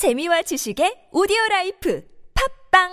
재미와 지식의 오디오 라이프 팝빵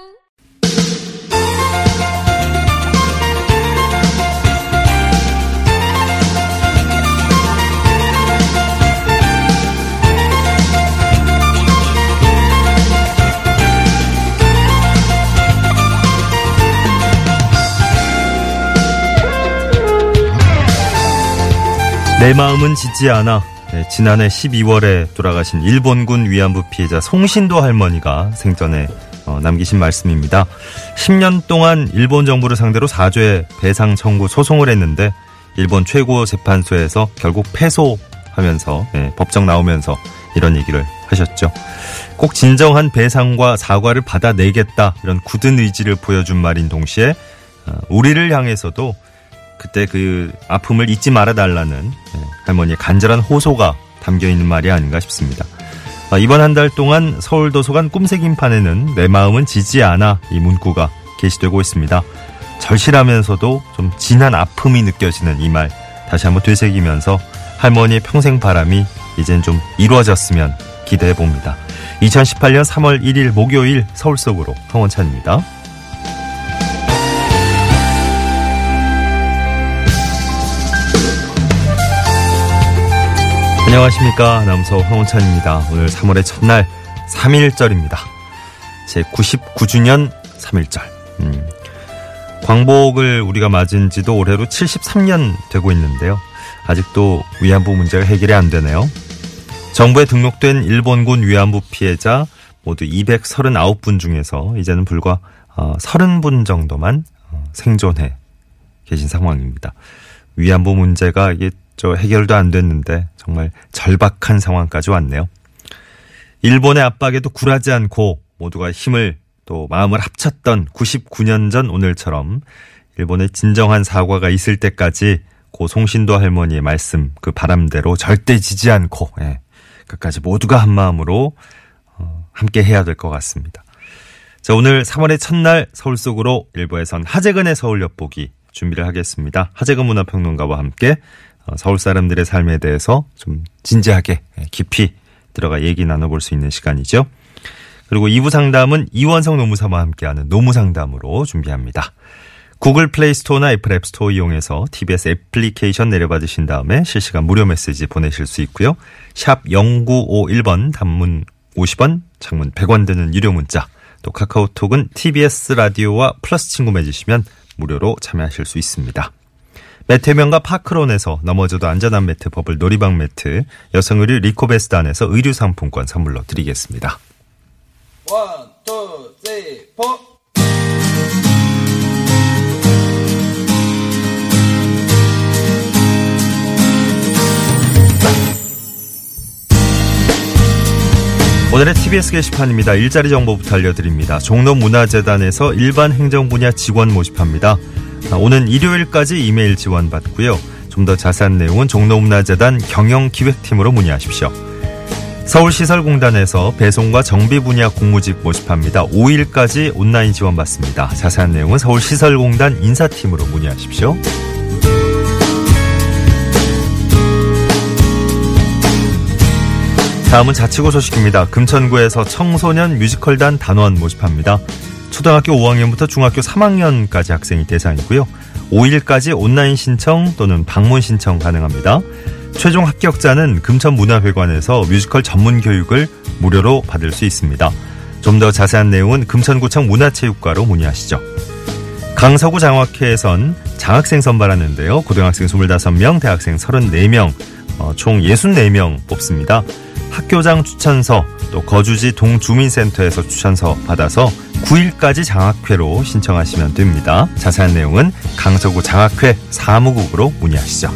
내 마음은 짓지 않아. 네, 지난해 12월에 돌아가신 일본군 위안부 피해자 송신도 할머니가 생전에 어, 남기신 말씀입니다. 10년 동안 일본 정부를 상대로 사죄 배상 청구 소송을 했는데 일본 최고 재판소에서 결국 패소하면서 네, 법정 나오면서 이런 얘기를 하셨죠. 꼭 진정한 배상과 사과를 받아내겠다 이런 굳은 의지를 보여준 말인 동시에 어, 우리를 향해서도 그때 그 아픔을 잊지 말아 달라는 예, 할머니의 간절한 호소가 담겨 있는 말이 아닌가 싶습니다. 아, 이번 한 달 동안 서울도서관 꿈새김판에는 내 마음은 지지 않아 이 문구가 게시되고 있습니다. 절실하면서도 좀 진한 아픔이 느껴지는 이 말 다시 한번 되새기면서 할머니의 평생 바람이 이젠 좀 이루어졌으면 기대해 봅니다. 2018년 3월 1일 목요일 서울 속으로 황원찬입니다. 안녕하십니까. 남서 황원찬입니다. 오늘 3월의 첫날 3일절입니다. 제 99주년 3일절. 음, 광복을 우리가 맞은 지도 올해로 73년 되고 있는데요. 아직도 위안부 문제가 해결이 안 되네요. 정부에 등록된 일본군 위안부 피해자 모두 239분 중에서 이제는 불과 30분 어, 정도만 어, 생존해 계신 상황입니다. 위안부 문제가 이게 저 해결도 안 됐는데 정말 절박한 상황까지 왔네요. 일본의 압박에도 굴하지 않고 모두가 힘을 또 마음을 합쳤던 99년 전 오늘처럼 일본의 진정한 사과가 있을 때까지 고 송신도 할머니의 말씀 그 바람대로 절대 지지 않고 예, 끝까지 모두가 한 마음으로 어, 함께 해야 될 것 같습니다. 자 오늘 3월의 첫날 서울 속으로 일부에선 하재근의 서울 엿보기 준비를 하겠습니다. 하재근 문화평론가와 함께 어, 서울 사람들의 삶에 대해서 좀 진지하게 예, 깊이 들어가 얘기 나눠볼 수 있는 시간이죠. 그리고 2부 상담은 이원성 노무사와 함께하는 노무상담으로 준비합니다. 구글 플레이 스토어나 애플 앱 스토어 이용해서 TBS 애플리케이션 내려받으신 다음에 실시간 무료 메시지 보내실 수 있고요. sharp 0951번 단문 50원, 장문 100원 드는 유료 문자, 또 카카오톡은 TBS 라디오와 플러스 친구 맺으시면 무료로 참여하실 수 있습니다. 매트 명가 파크론에서 넘어져도 안전한 매트 버블 놀이방 매트, 여성 의류 리코베스단에서 의류 상품권 선물로 드리겠습니다. One, two, three, four. 오늘의 TBS 게시판입니다. 일자리 정보부터 알려드립니다. 종로문화재단에서 일반 행정 분야 직원 모집합니다. 오는 일요일까지 이메일 지원 받고요. 좀 더 자세한 내용은 종로문화재단 경영기획팀으로 문의하십시오. 서울시설공단에서 배송과 정비 분야 공무직 모집합니다. 5일까지 온라인 지원 받습니다. 자세한 내용은 서울시설공단 인사팀으로 문의하십시오. 다음은 자치구 소식입니다. 금천구에서 청소년 뮤지컬단 단원 모집합니다. 초등학교 5학년부터 중학교 3학년까지 학생이 대상이고요. 5일까지 온라인 신청 또는 방문 신청 가능합니다. 최종 합격자는 금천문화회관에서 뮤지컬 전문 교육을 무료로 받을 수 있습니다. 좀 더 자세한 내용은 금천구청 문화체육과로 문의하시죠. 강서구 장학회에선 장학생 선발하는데요. 고등학생 25명, 대학생 34명, 어, 총 64명 뽑습니다. 학교장 추천서, 또 거주지 동주민센터에서 추천서 받아서 9일까지 장학회로 신청하시면 됩니다. 자세한 내용은 강서구 장학회 사무국으로 문의하시죠.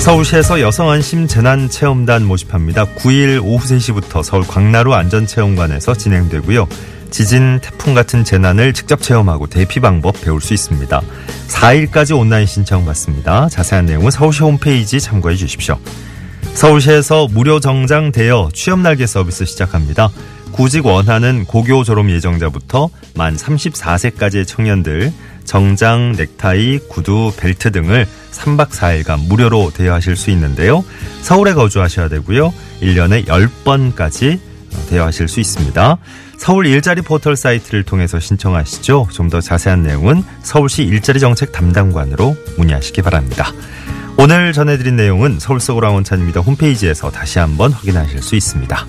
서울시에서 여성안심 재난체험단 모집합니다. 9일 오후 3시부터 서울 광나루 안전체험관에서 진행되고요. 지진, 태풍 같은 재난을 직접 체험하고 대피 방법 배울 수 있습니다. 4일까지 온라인 신청 받습니다. 자세한 내용은 서울시 홈페이지 참고해 주십시오. 서울시에서 무료 정장 대여 취업 날개 서비스 시작합니다. 구직 원하는 고교 졸업 예정자부터 만 34세까지의 청년들 정장, 넥타이, 구두, 벨트 등을 3박 4일간 무료로 대여하실 수 있는데요. 서울에 거주하셔야 되고요. 1년에 10번까지 대여하실 수 있습니다. 서울 일자리 포털 사이트를 통해서 신청하시죠. 좀 더 자세한 내용은 서울시 일자리 정책 담당관으로 문의하시기 바랍니다. 오늘 전해드린 내용은 서울 속으로 왕원찬입니다. 홈페이지에서 다시 한번 확인하실 수 있습니다.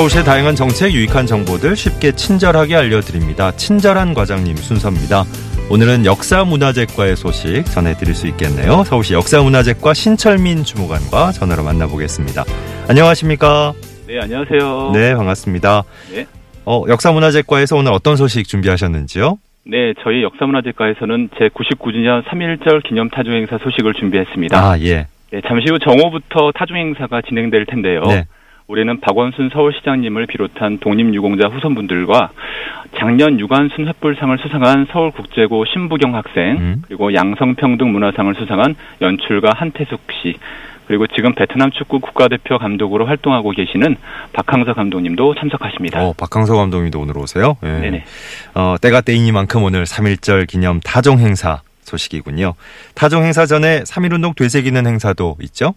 서울시의 다양한 정책, 유익한 정보들 쉽게 친절하게 알려드립니다. 친절한 과장님 순서입니다. 오늘은 역사문화재과의 소식 전해드릴 수 있겠네요. 서울시 역사문화재과 신철민 주무관과 전화로 만나보겠습니다. 안녕하십니까? 네, 안녕하세요. 네, 반갑습니다. 네. 어, 역사문화재과에서 오늘 어떤 소식 준비하셨는지요? 네, 저희 역사문화재과에서는 제99주년 3.1절 기념 타종행사 소식을 준비했습니다. 아, 예. 네, 잠시 후 정오부터 타종행사가 진행될 텐데요. 네. 올해는 박원순 서울시장님을 비롯한 독립유공자 후손분들과 작년 유관순 횃불상을 수상한 서울국제고 신부경 학생, 음. 그리고 양성평등 문화상을 수상한 연출가 한태숙 씨, 그리고 지금 베트남 축구 국가대표 감독으로 활동하고 계시는 박항서 감독님도 참석하십니다. 어, 박항서 감독님도 오늘 오세요? 예. 네네. 어, 때가 때이니만큼 오늘 3.1절 기념 타종 행사 소식이군요. 타종 행사 전에 3.1운동 되새기는 행사도 있죠?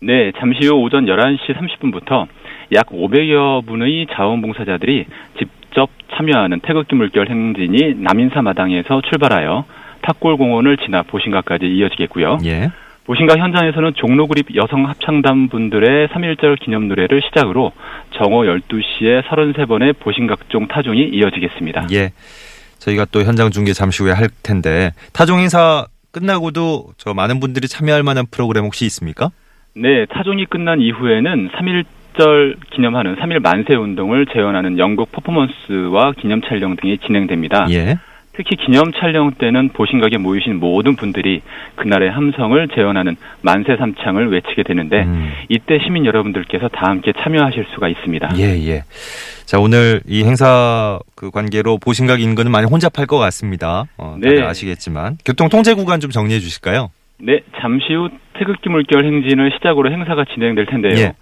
네, 잠시 후 오전 11시 30분부터 약 500여 분의 자원봉사자들이 직접 참여하는 태극기 물결 행진이 남인사 마당에서 출발하여 탑골공원을 지나 보신가까지 이어지겠고요. 예. 보신가 현장에서는 종로그립 여성 합창단 분들의 3.1절 기념 노래를 시작으로 정오 12시에 33번의 보신각종 타종이 이어지겠습니다. 예. 저희가 또 현장 중계 잠시 후에 할 텐데 타종 행사 끝나고도 저 많은 분들이 참여할 만한 프로그램 혹시 있습니까? 네, 타종이 끝난 이후에는 3.1절 기념하는 3.1 만세 운동을 재현하는 연극 퍼포먼스와 기념 촬영 등이 진행됩니다. 예. 특히 기념 촬영 때는 보신각에 모이신 모든 분들이 그날의 함성을 재현하는 만세 삼창을 외치게 되는데 음. 이때 시민 여러분들께서 다 함께 참여하실 수가 있습니다. 예, 예. 자, 오늘 이 행사 그 관계로 보신각 인근은 많이 혼잡할 것 같습니다. 어, 다들 네. 아시겠지만 교통 통제 구간 좀 정리해 주실까요? 네, 잠시 후 태극기 물결 행진을 시작으로 행사가 진행될 텐데요. 예.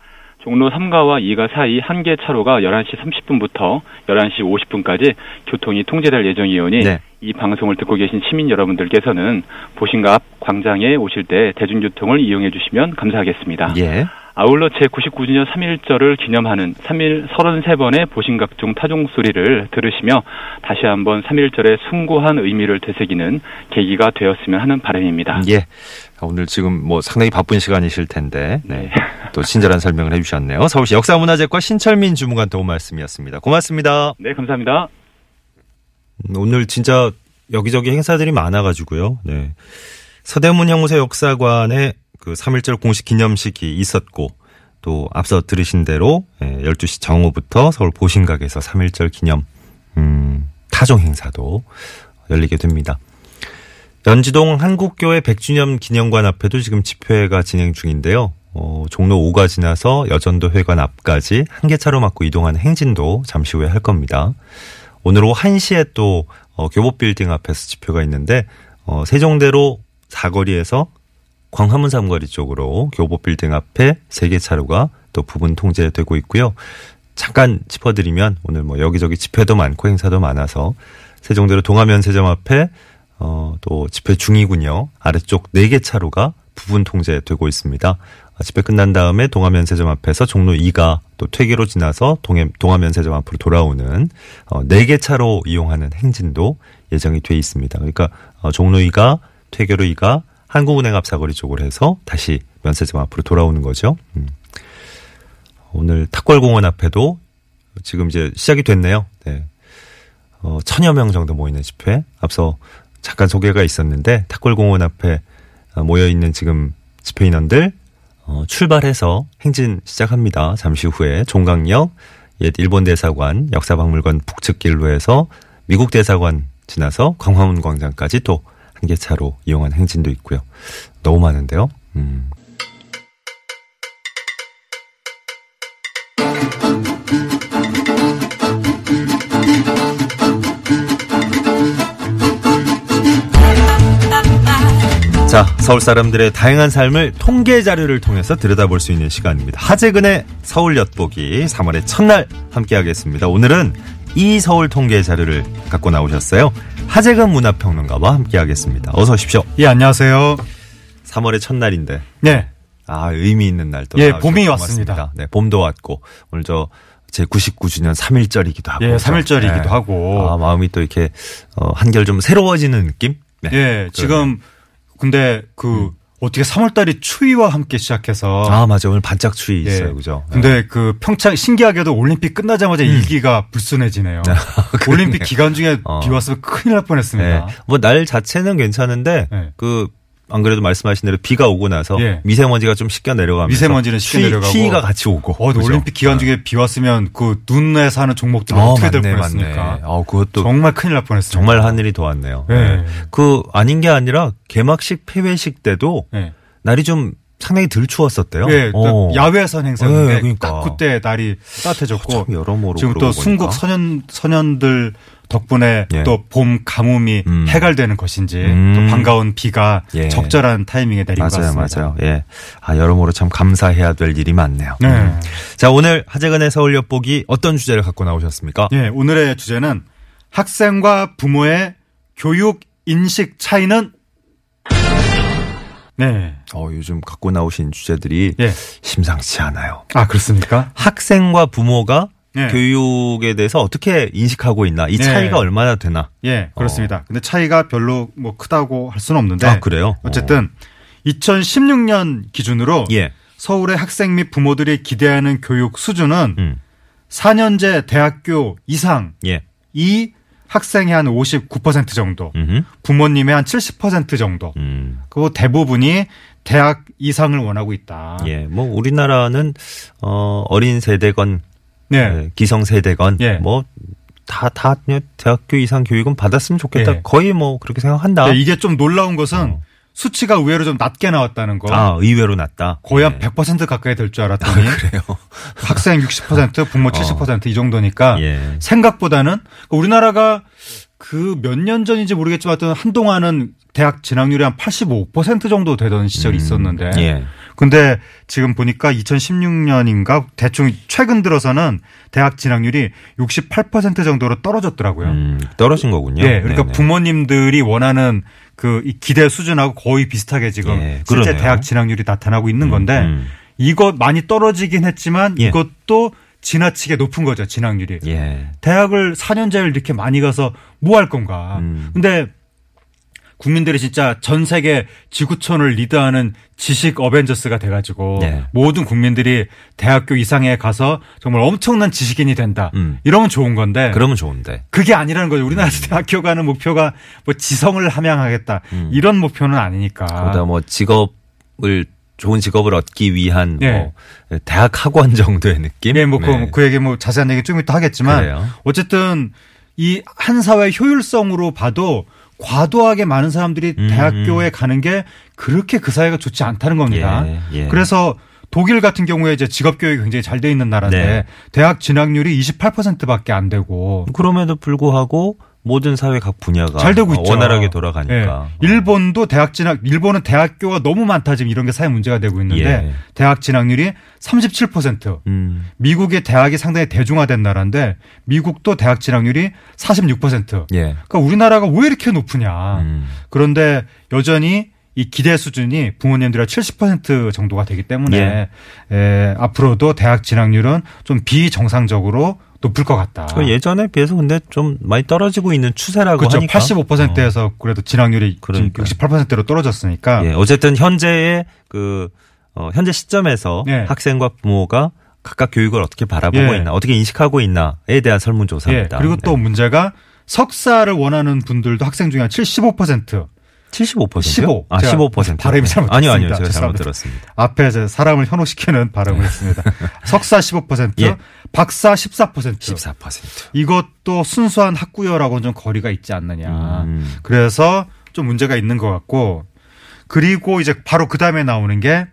종로 3가와 2가 사이 한 개 차로가 11시 30분부터 11시 50분까지 교통이 통제될 예정이오니 네. 이 방송을 듣고 계신 시민 여러분들께서는 보신가 앞 광장에 오실 때 대중교통을 이용해 주시면 감사하겠습니다. 예. 아울러 제99주년 3.1절을 기념하는 3일 33번의 보신각종 타종 소리를 들으시며 다시 한번 3.1절의 숭고한 의미를 되새기는 계기가 되었으면 하는 바람입니다. 예. 오늘 지금 뭐 상당히 바쁜 시간이실 텐데 네. 또 친절한 설명을 해주셨네요. 서울시 역사문화재과 신철민 주무관 도움 말씀이었습니다. 고맙습니다. 네, 감사합니다. 음, 오늘 진짜 여기저기 행사들이 많아가지고요. 네. 서대문 형무소 역사관에 그 3.1절 공식 기념식이 있었고 또 앞서 들으신 대로 예, 12시 정오부터 서울 보신각에서 3.1절 기념 음, 타종 행사도 열리게 됩니다. 연지동 한국교회 100주년 기념관 앞에도 지금 집회가 진행 중인데요. 어, 종로 5가 지나서 여전도 회관 앞까지 한 개 차로 막고 이동하는 행진도 잠시 후에 할 겁니다. 오늘 오후 1시에 또 어, 교보빌딩 앞에서 집회가 있는데 어, 세종대로 사거리에서 광화문 삼거리 쪽으로 교보 빌딩 앞에 세 개 차로가 또 부분 통제되고 있고요. 잠깐 짚어드리면 오늘 뭐 여기저기 집회도 많고 행사도 많아서 세종대로 동화면세점 앞에 어, 또 집회 중이군요. 아래쪽 네 개 차로가 부분 통제되고 있습니다. 아, 집회 끝난 다음에 동화면세점 앞에서 종로 2가 또 퇴계로 지나서 동해, 동화면세점 앞으로 돌아오는 어, 4개 차로 이용하는 행진도 예정이 돼 있습니다. 그러니까 어, 종로 2가 퇴계로 2가 한국은행 앞 사거리 쪽으로 해서 다시 면세점 앞으로 돌아오는 거죠. 음. 오늘 탁월공원 앞에도 지금 이제 시작이 됐네요. 네. 어, 천여 명 정도 모이는 집회. 앞서 잠깐 소개가 있었는데 탁골공원 앞에 어, 모여 있는 지금 집회 인원들 어, 출발해서 행진 시작합니다. 잠시 후에 종강역 옛 일본 대사관 역사박물관 북측 길로 해서 미국 대사관 지나서 광화문 광장까지 또 한계차로 이용한 행진도 있고요. 너무 많은데요. 음. 자, 서울 사람들의 다양한 삶을 통계 자료를 통해서 들여다볼 수 있는 시간입니다. 하재근의 서울 엿보기 3월의 첫날 함께하겠습니다. 오늘은 이 서울 통계 자료를 갖고 나오셨어요. 하재근 문화평론가와 함께하겠습니다. 어서 오십시오. 예, 안녕하세요. 3월의 첫날인데 네. 아 의미 있는 날도 예, 나와주셔서 봄이 고맙습니다. 왔습니다. 네, 봄도 왔고 오늘 저 제 99주년 3일절이기도 하고. 예, 그렇죠? 3일절이기도 네. 하고. 아, 마음이 또 이렇게 어, 한결 좀 새로워지는 느낌? 네. 예, 지금 근데 그 어떻게 3월 달이 추위와 함께 시작해서 아, 맞아. 오늘 반짝 추위 예. 있어요. 그죠? 네. 근데 그 평창 신기하게도 올림픽 끝나자마자 일기가 불순해지네요. 올림픽 기간 중에 음. 어. 비 왔으면 큰일 날 네. 뻔했습니다. 뭐날 자체는 괜찮은데 네. 그 안 그래도 말씀하신 대로 비가 오고 나서 예. 미세먼지가 좀 씻겨 내려가면서 미세먼지는 씻겨 추위- 내려가고. 추위가 같이 오고. 어, 그죠? 올림픽 기간 중에 비 왔으면 그 눈에 사는 종목들 은 어, 어떻게 될 맞네, 뻔했습니까? 맞네. 어, 그것도 정말 큰일 날 뻔했습니다. 정말 하늘이 도왔네요. 네. 네. 그 아닌 게 아니라 개막식 폐회식 때도 예. 날이 좀 상당히 덜 추웠었대요. 예, 어. 야외선 행사인데 네, 그러니까. 딱 그때 날이 따뜻해졌고 참 여러모로 지금 또 순국. 선현 선현들 덕분에 예. 또봄 가뭄이 음. 해갈되는 것인지 음. 또 반가운 비가 예. 적절한 타이밍에 내린 것 맞아요, 같습니다. 맞아요. 예. 아, 여러모로 참 감사해야 될 일이 많네요. 네. 음. 자, 오늘 하재근의 서울 엿보기 어떤 주제를 갖고 나오셨습니까? 예, 오늘의 주제는 학생과 부모의 교육 인식 차이는 네. 어, 요즘 갖고 나오신 주제들이 예. 심상치 않아요. 아, 그렇습니까? 학생과 부모가 예. 교육에 대해서 어떻게 인식하고 있나, 이 네. 차이가 얼마나 되나. 예, 그렇습니다. 근데 차이가 별로 뭐 크다고 할 수는 없는데 어. 아, 그래요? 어쨌든 2016년 기준으로 예. 서울의 학생 및 부모들이 기대하는 교육 수준은 음. 4년제 대학교 이상 예. 이 학생의 한 59% 정도, 음흠. 부모님의 한 70% 정도. 음. 그 대부분이 대학 이상을 원하고 있다. 예. 뭐, 우리나라는, 어, 어린 세대건, 네. 예, 기성 세대건, 예. 뭐, 다, 다, 대학교 이상 교육은 받았으면 좋겠다. 예. 거의 뭐, 그렇게 생각한다. 네, 이게 좀 놀라운 것은 어. 수치가 의외로 좀 낮게 나왔다는 거. 아, 의외로 낮다. 거의 예. 한100% 가까이 될 줄 알았더니 그래요. 학생 60%, 부모 70%이 정도니까 어. 예. 생각보다는 우리나라가 그 몇 년 전인지 모르겠지만 하여튼 한동안은 대학 진학률이 한 85% 정도 되던 시절이 있었는데 예. 근데 지금 보니까 2016년인가 대충 최근 들어서는 대학 진학률이 68% 정도로 떨어졌더라고요. 음, 떨어진 거군요. 예, 그러니까 네네. 부모님들이 원하는 그이 기대 수준하고 거의 비슷하게 지금 예, 실제 그러네요. 대학 진학률이 나타나고 있는 건데 음. 이거 많이 떨어지긴 했지만 예. 이것도 지나치게 높은 거죠 진학률이. 예. 대학을 4년제를 이렇게 많이 가서 뭐 할 건가. 음. 근데 국민들이 진짜 전 세계 지구촌을 리드하는 지식 어벤져스가 돼가지고 네. 모든 국민들이 대학교 이상에 가서 정말 엄청난 지식인이 된다. 음. 이러면 좋은 건데 그러면 좋은데. 그게 아니라는 거죠. 우리나라 대학교 가는 목표가 뭐 지성을 함양하겠다. 이런 목표는 아니니까. 음. 거기다 뭐 직업을 좋은 직업을 얻기 위한 예. 뭐 대학 학원 정도의 느낌. 예, 뭐, 그, 네. 그 얘기 뭐 자세한 얘기 좀 이따 하겠지만 그래요. 어쨌든 이 한 사회의 효율성으로 봐도 과도하게 많은 사람들이 음. 대학교에 가는 게 그렇게 그 사회가 좋지 않다는 겁니다. 예, 예. 그래서 독일 같은 경우에 이제 직업 교육이 굉장히 잘 돼 있는 나라인데 네. 대학 진학률이 28%밖에 안 되고 그럼에도 불구하고 모든 사회 각 분야가 잘 되고 있죠. 원활하게 돌아가니까. 예. 일본도 대학 진학, 일본은 대학교가 너무 많다 지금 이런 게 사회 문제가 되고 있는데 예. 대학 진학률이 37%. 음. 미국의 대학이 상당히 대중화된 나라인데 미국도 대학 진학률이 46%. 예. 그러니까 우리나라가 왜 이렇게 높으냐. 음. 그런데 여전히 이 기대 수준이 부모님들의 70% 정도가 되기 때문에 예. 에, 앞으로도 대학 진학률은 좀 비정상적으로 높을 것 같다. 그 예전에 비해서 근데 좀 많이 떨어지고 있는 추세라고 그렇죠. 하니까. 85%에서 그래도 진학률이 지금 그러니까요. 68%로 떨어졌으니까 예, 어쨌든 현재의 그 어, 현재 시점에서 예. 학생과 부모가 각각 교육을 어떻게 바라보고 예. 있나, 어떻게 인식하고 있나에 대한 설문조사입니다. 예, 그리고 또 네. 문제가 석사를 원하는 분들도 학생 중에 한 75%. 75%요? 15. 아, 제가 15%. 발음이 잘못됐습니다. 아니요, 아니요. 제가 잘못 죄송합니다. 들었습니다. 앞에 이제 사람을 현혹시키는 발음을 했습니다. 석사 15%, 예. 박사 14%. 14%. 이것도 순수한 학구열하고는 좀 거리가 있지 않느냐. 음. 그래서 좀 문제가 있는 것 같고 그리고 이제 바로 그 다음에 나오는 게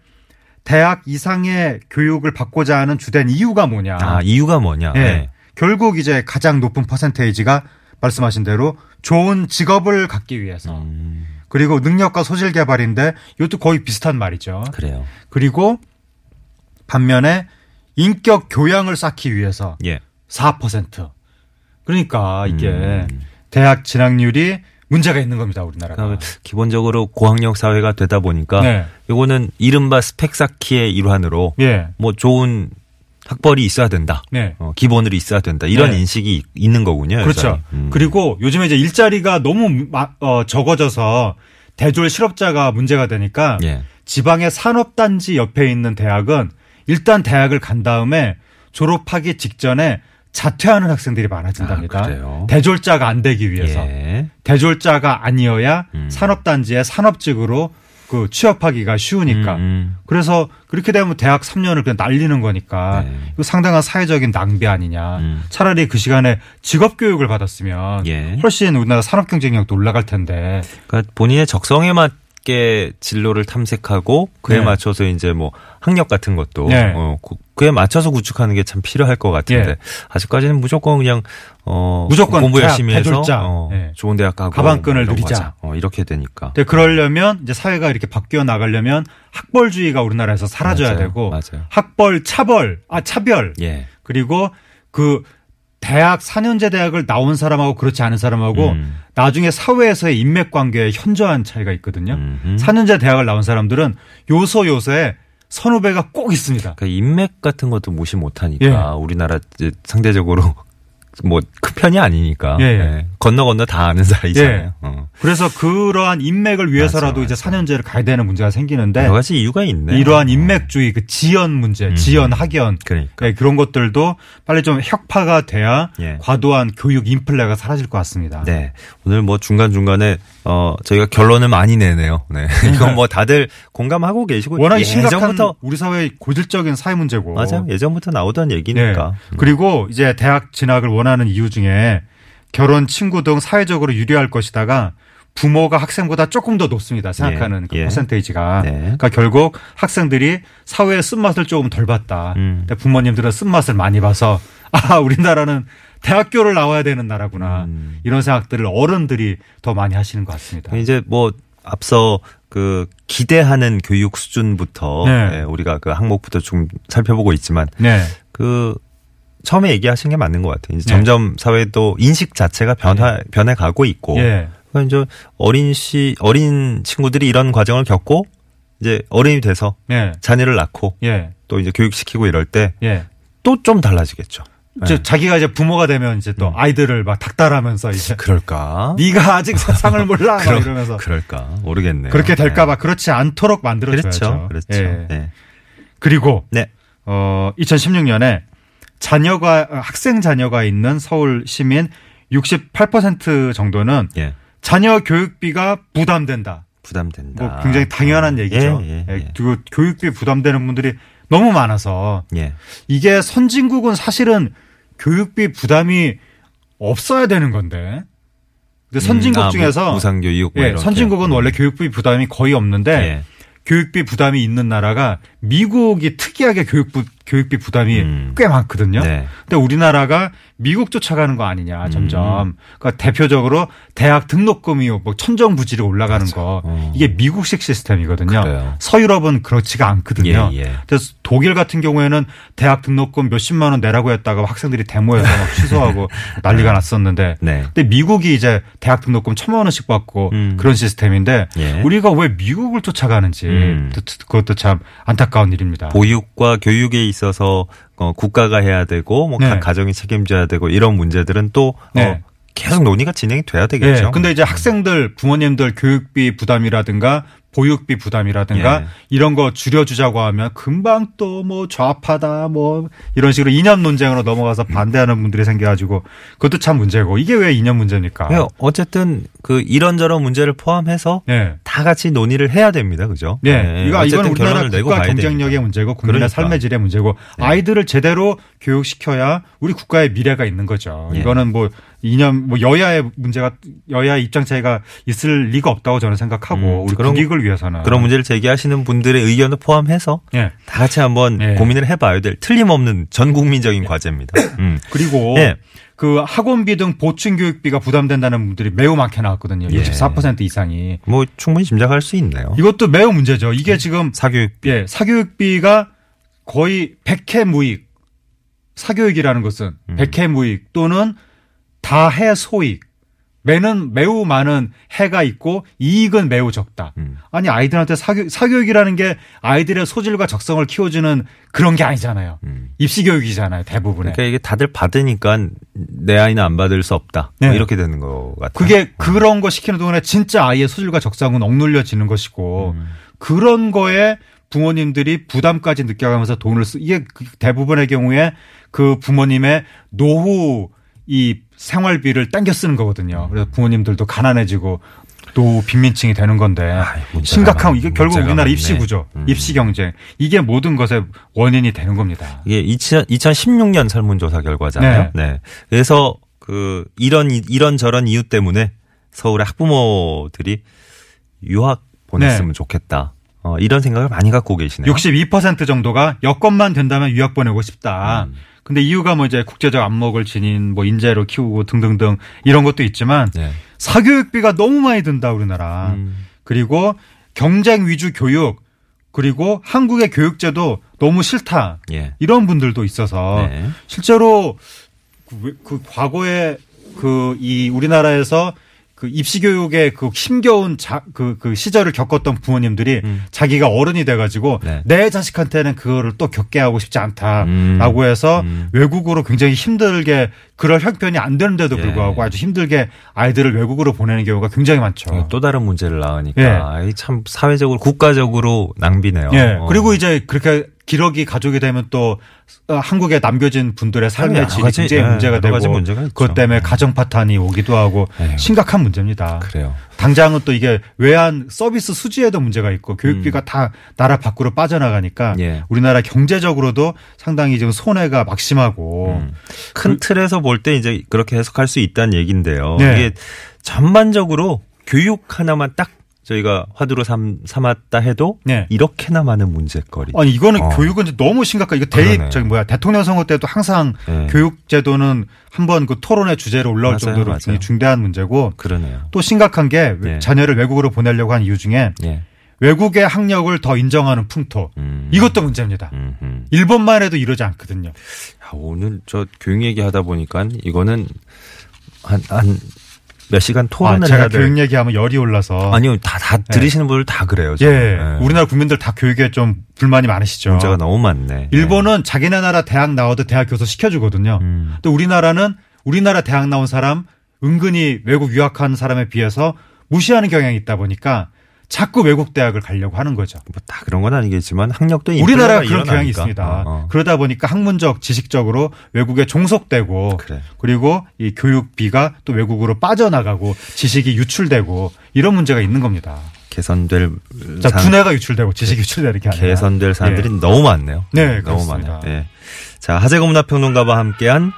대학 이상의 교육을 받고자 하는 주된 이유가 뭐냐. 아, 이유가 뭐냐? 예. 네. 결국 이제 가장 높은 퍼센테이지가 말씀하신 대로 좋은 직업을 갖기 위해서. 음. 그리고 능력과 소질 개발인데 이것도 거의 비슷한 말이죠. 그래요. 그리고 반면에 인격 교양을 쌓기 위해서 예. 4%. 그러니까 이게 음. 대학 진학률이 문제가 있는 겁니다, 우리나라가. 그러니까 기본적으로 고학력 사회가 되다 보니까 네. 요거는 이른바 스펙 쌓기의 일환으로 예. 뭐 좋은 학벌이 있어야 된다. 네. 어, 기본으로 있어야 된다. 이런 네. 인식이 있는 거군요. 그렇죠. 음. 그리고 요즘에 이제 일자리가 너무 마- 어, 적어져서 대졸 실업자가 문제가 되니까 예. 지방의 산업단지 옆에 있는 대학은 일단 대학을 간 다음에 졸업하기 직전에 자퇴하는 학생들이 많아진답니다. 아? 대졸자가 안 되기 위해서. 예. 대졸자가 아니어야 음. 산업단지에 산업직으로 그 취업하기가 쉬우니까. 음, 그래서 그렇게 되면 대학 3년을 그냥 날리는 거니까 네. 이거 상당한 사회적인 낭비 아니냐. 음. 차라리 그 시간에 직업 교육을 받았으면 예. 훨씬 우리나라 산업 경쟁력도 올라갈 텐데. 그러니까 본인의 적성에 맞 게 진로를 탐색하고 그에 네. 맞춰서 이제 뭐 학력 같은 것도 네. 어, 그- 그에 맞춰서 구축하는 게 참 필요할 것 같은데 예. 아직까지는 무조건 그냥 어 무조건 공부 열심히 해서 대졸자. 어, 예. 좋은 대학 가고 가방끈을 누리자. 어, 이렇게 되니까 근데 그러려면 이제 사회가 이렇게 바뀌어 나가려면 학벌주의가 우리나라에서 사라져야 맞아요. 되고 맞아요. 학벌 차벌 아 차별 예. 그리고 그 대학 4년제 대학을 나온 사람하고 그렇지 않은 사람하고 음. 나중에 사회에서의 인맥 관계에 현저한 차이가 있거든요. 음흠. 4년제 대학을 나온 사람들은 요소 요소에 선후배가 꼭 있습니다. 그러니까 인맥 같은 것도 무시 못하니까 예. 우리나라 상대적으로 뭐 큰 편이 아니니까 예, 예. 예. 건너 건너 다 아는 사이잖아요. 어. 그래서 그러한 인맥을 위해서라도 맞아, 이제 맞아. 4년제를 가야 되는 문제가 생기는데 여러 가지 이유가 있네. 이러한 어. 인맥주의 그 지연 문제, 음. 지연 학연 그러니까 네, 그런 것들도 빨리 좀 혁파가 돼야 예. 과도한 교육 인플레가 사라질 것 같습니다. 네. 오늘 뭐 중간 중간에, 어, 저희가 결론을 많이 내네요. 네. 이건 뭐 다들 공감하고 계시고. 워낙 심각한 예전부터, 우리 사회의 고질적인 사회 문제고. 맞아요. 예전부터 나오던 네. 얘기니까. 그리고 이제 대학 진학을 원하는 이유 중에 결혼, 친구 등 사회적으로 유리할 것이다가 부모가 학생보다 조금 더 높습니다. 생각하는 예, 그 예. 퍼센테이지가. 네. 그러니까 결국 학생들이 사회의 쓴맛을 조금 덜 봤다. 음. 부모님들은 쓴맛을 많이 봐서 아, 우리나라는 대학교를 나와야 되는 나라구나. 음. 이런 생각들을 어른들이 더 많이 하시는 것 같습니다. 이제 뭐 앞서 그 기대하는 교육 수준부터 네. 예, 우리가 그 항목부터 좀 살펴보고 있지만 네. 그 처음에 얘기하신 게 맞는 것 같아요. 이제 네. 점점 사회도 인식 자체가 변화 변해 가고 있고 예. 그러니까 이제 어린 시 어린 친구들이 이런 과정을 겪고 이제 어른이 돼서 예. 자녀를 낳고 예. 또 이제 교육시키고 이럴 때 예. 또좀 달라지겠죠. 저 네. 자기가 이제 부모가 되면 이제 또 음. 아이들을 막 닥달하면서 이제 그럴까? 네가 아직 세상을 몰라 막 그러- 이러면서 그럴까? 모르겠네요. 그렇게 될까 봐 그렇지 않도록 만들어줘야죠. 그렇죠. 그렇죠. 예. 네. 그리고 네. 어 2016년에 자녀가 학생 자녀가 있는 서울 시민 68% 정도는 예. 자녀 교육비가 부담된다. 부담된다. 뭐 굉장히 당연한 얘기죠. 예, 예, 예, 예. 그리고 교육비 부담되는 분들이 너무 많아서 예. 이게 선진국은 사실은 교육비 부담이 없어야 되는 건데. 근데 선진국 음, 아, 무- 중에서 무상 교육 뭐 예. 선진국은 음. 원래 교육비 부담이 거의 없는데 예. 교육비 부담이 있는 나라가 미국이 특이하게 교육부 교육비 부담이 음. 꽤 많거든요. 네. 근데 우리나라가 미국 쫓아가는 거 아니냐 음. 점점. 그러니까 대표적으로 대학 등록금이 뭐 천정부지로 올라가는 거 어. 이게 미국식 시스템이거든요. 그래요. 서유럽은 그렇지가 않거든요. 예, 예. 그래서 독일 같은 경우에는 대학 등록금 몇십만 원 내라고 했다가 학생들이 데모해서 막 취소하고 난리가 났었는데 네. 근데 미국이 이제 대학 등록금 천만 원씩 받고 음. 그런 시스템인데 예. 우리가 왜 미국을 쫓아가는지 음. 그- 그것도 참 안타까운 일입니다. 보육과 교육에 있어서 어, 국가가 해야 되고 뭐 네. 각 가정이 책임져야 되고 이런 문제들은 또 네. 어, 계속 논의가 진행이 돼야 되겠죠. 예. 근데 이제 학생들 부모님들 교육비 부담이라든가 보육비 부담이라든가 예. 이런 거 줄여주자고 하면 금방 또 뭐 좌파다 뭐 이런 식으로 이념 논쟁으로 넘어가서 반대하는 분들이 생겨가지고 그것도 참 문제고 이게 왜 이념 문제입니까? 예, 어쨌든 그 이런저런 문제를 포함해서 예. 다 같이 논의를 해야 됩니다. 그죠? 예, 예, 이거 이건 우리나라 국가 경쟁력의. 문제고 국민의 그러니까. 삶의 질의 문제고 네. 아이들을 제대로 교육시켜야 우리 국가의 미래가 있는 거죠. 예. 이거는 뭐 이념 뭐 여야의 문제가 여야의 입장 차이가 있을 리가 없다고 저는 생각하고 음, 우리 그런- 국익을 위해서는 그런 문제를 제기하시는 분들의 의견을 포함해서 예. 다 같이 한번 예. 고민을 해봐야 될 틀림없는 전 국민적인 과제입니다. 음. 그리고 예. 그 학원비 등 보충 교육비가 부담된다는 분들이 매우 많게 나왔거든요. 예. 64% 이상이. 뭐 충분히 짐작할 수 있네요. 이것도 매우 문제죠. 이게 지금 사교육 예, 사교육비가 거의 백해 무익. 사교육이라는 것은 음. 백해 무익 또는 다해 소익. 매는 매우 많은 해가 있고 이익은 매우 적다. 음. 아니 아이들한테 사교, 사교육이라는 게 아이들의 소질과 적성을 키워주는 그런 게 아니잖아요. 음. 입시 교육이잖아요. 대부분의. 그러니까 이게 다들 받으니까 내 아이는 안 받을 수 없다. 뭐 네. 이렇게 되는 것 같아요. 그게 그런 거 시키는 동안에 진짜 아이의 소질과 적성은 억눌려지는 것이고 음. 그런 거에 부모님들이 부담까지 느껴가면서 돈을 쓰 이게 그 대부분의 경우에 그 부모님의 노후 이 생활비를 땡겨 쓰는 거거든요. 그래서 부모님들도 가난해지고 또 빈민층이 되는 건데 문제가 심각한 많- 이게 결국 우리나라. 입시 구조, 음. 입시 경쟁 이게 모든 것의 원인이 되는 겁니다. 이게 2000, 2016년 설문조사 결과잖아요. 네. 그래서 그 이런 이런 저런 이유 때문에 서울의 학부모들이 유학 보냈으면 네. 좋겠다. 어, 이런 생각을 많이 갖고 계시네요. 62% 정도가 여건만 된다면 유학 보내고 싶다. 음. 근데 이유가 뭐 이제 국제적 안목을 지닌 뭐 인재로 키우고 등등등 이런 것도 있지만 네. 사교육비가 너무 많이 든다 우리나라. 음. 그리고 경쟁 위주 교육 그리고 한국의 교육제도 너무 싫다. 예. 이런 분들도 있어서 네. 실제로 그, 왜- 그 과거에 그 이 우리나라에서 그 입시 교육의 그 힘겨운 자, 그, 그 시절을 겪었던 부모님들이 음. 자기가 어른이 돼가지고 네. 내 자식한테는 그거를 또 겪게 하고 싶지 않다라고 음. 해서 음. 외국으로 굉장히 힘들게 그럴 형편이 안 되는데도 예. 불구하고 아주 힘들게 아이들을 외국으로 보내는 경우가 굉장히 많죠. 또 다른 문제를 낳으니까 예. 아이, 참 사회적으로 국가적으로 낭비네요. 예. 어. 그리고 이제 그렇게 기러기 가족이 되면 또 어, 한국에 남겨진 분들의 삶의 질이 가지, 굉장히 예, 문제가 되고 문제가. 그것 때문에 예. 가정 파탄이 오기도 하고. 심각한 문제입니다. 그래요. 당장은 또 이게 외환 서비스 수지에도 문제가 있고 교육비가 다 나라 밖으로 빠져나가니까 음. 예. 우리나라 경제적으로도 상당히 지금 손해가 막심하고 음. 큰 틀에서 볼 때 이제 그렇게 해석할 수 있다는 얘기인데요. 네. 이게 전반적으로 교육 하나만 딱 저희가 화두로 삼, 삼았다 해도 네. 이렇게나 많은 문제거리. 아니 이거는 어. 교육은 너무 심각한 이거 대입 그러네. 저기 뭐야 대통령 선거 때도 항상 네. 교육 제도는 한번 그 토론의 주제로 올라올 맞아요, 정도로 맞아요. 중대한 문제고 그러네요. 또 심각한 게 예. 자녀를 외국으로 보내려고 한 이유 중에 예. 외국의 학력을 더 인정하는 풍토 음. 이것도 문제입니다. 음, 음. 일본만 해도 이러지 않거든요. 야, 오늘 저 교육 얘기 하다 보니까 이거는 한, 한 몇 시간 아, 토론을 제가 해야 될. 교육 얘기하면 열이 올라서 아니요, 다, 다 들으시는 분들 다 그래요. 예. 예. 우리나라 국민들 다 교육에 좀 불만이 많으시죠. 문제가 너무 많네. 일본은 자기네 나라 대학 나와도 대학 교수 시켜주거든요. 음. 또 우리나라는 우리나라 대학 나온 사람 은근히 외국 유학한 사람에 비해서 무시하는 경향이 있다 보니까 자꾸 외국 대학을 가려고 하는 거죠. 뭐 다 그런 건 아니겠지만 학력도 인플레가 그런 경향이 일어나니까. 있습니다. 어, 어. 그러다 보니까 학문적, 지식적으로 외국에 종속되고 그래. 그리고 이 교육비가 또 외국으로 빠져나가고 지식이 유출되고 이런 문제가 있는 겁니다. 개선될 자, 상- 두뇌가 유출되고 지식이 유출되는 게 아니라 개선될 사람들이 예. 너무 많네요. 네, 너무 그렇습니다. 많아요. 예. 자, 하재근 문화평론가와 함께한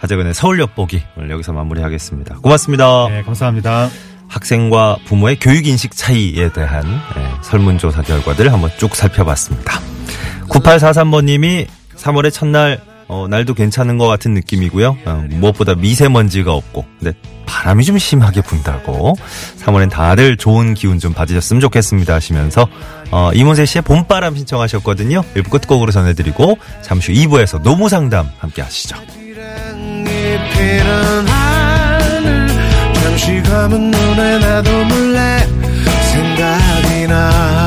하재근의 서울 엿보기 오늘 여기서 마무리하겠습니다. 고맙습니다. 네, 감사합니다. 학생과 부모의 교육 인식 차이에 대한 예, 설문조사 결과들 한번 쭉 살펴봤습니다. 9843번님이 3월의 첫날 어, 날도 괜찮은 것 같은 느낌이고요. 어, 무엇보다 미세먼지가 없고, 근데 바람이 좀 심하게 분다고 3월엔 다들 좋은 기운 좀 받으셨으면 좋겠습니다 하시면서 어, 이문세 씨의 봄바람 신청하셨거든요. 1부 끝곡으로 전해드리고 잠시 후 2부에서 노무상담 함께 하시죠. 그 잠시 감은 눈에 나도 몰래 생각이 나.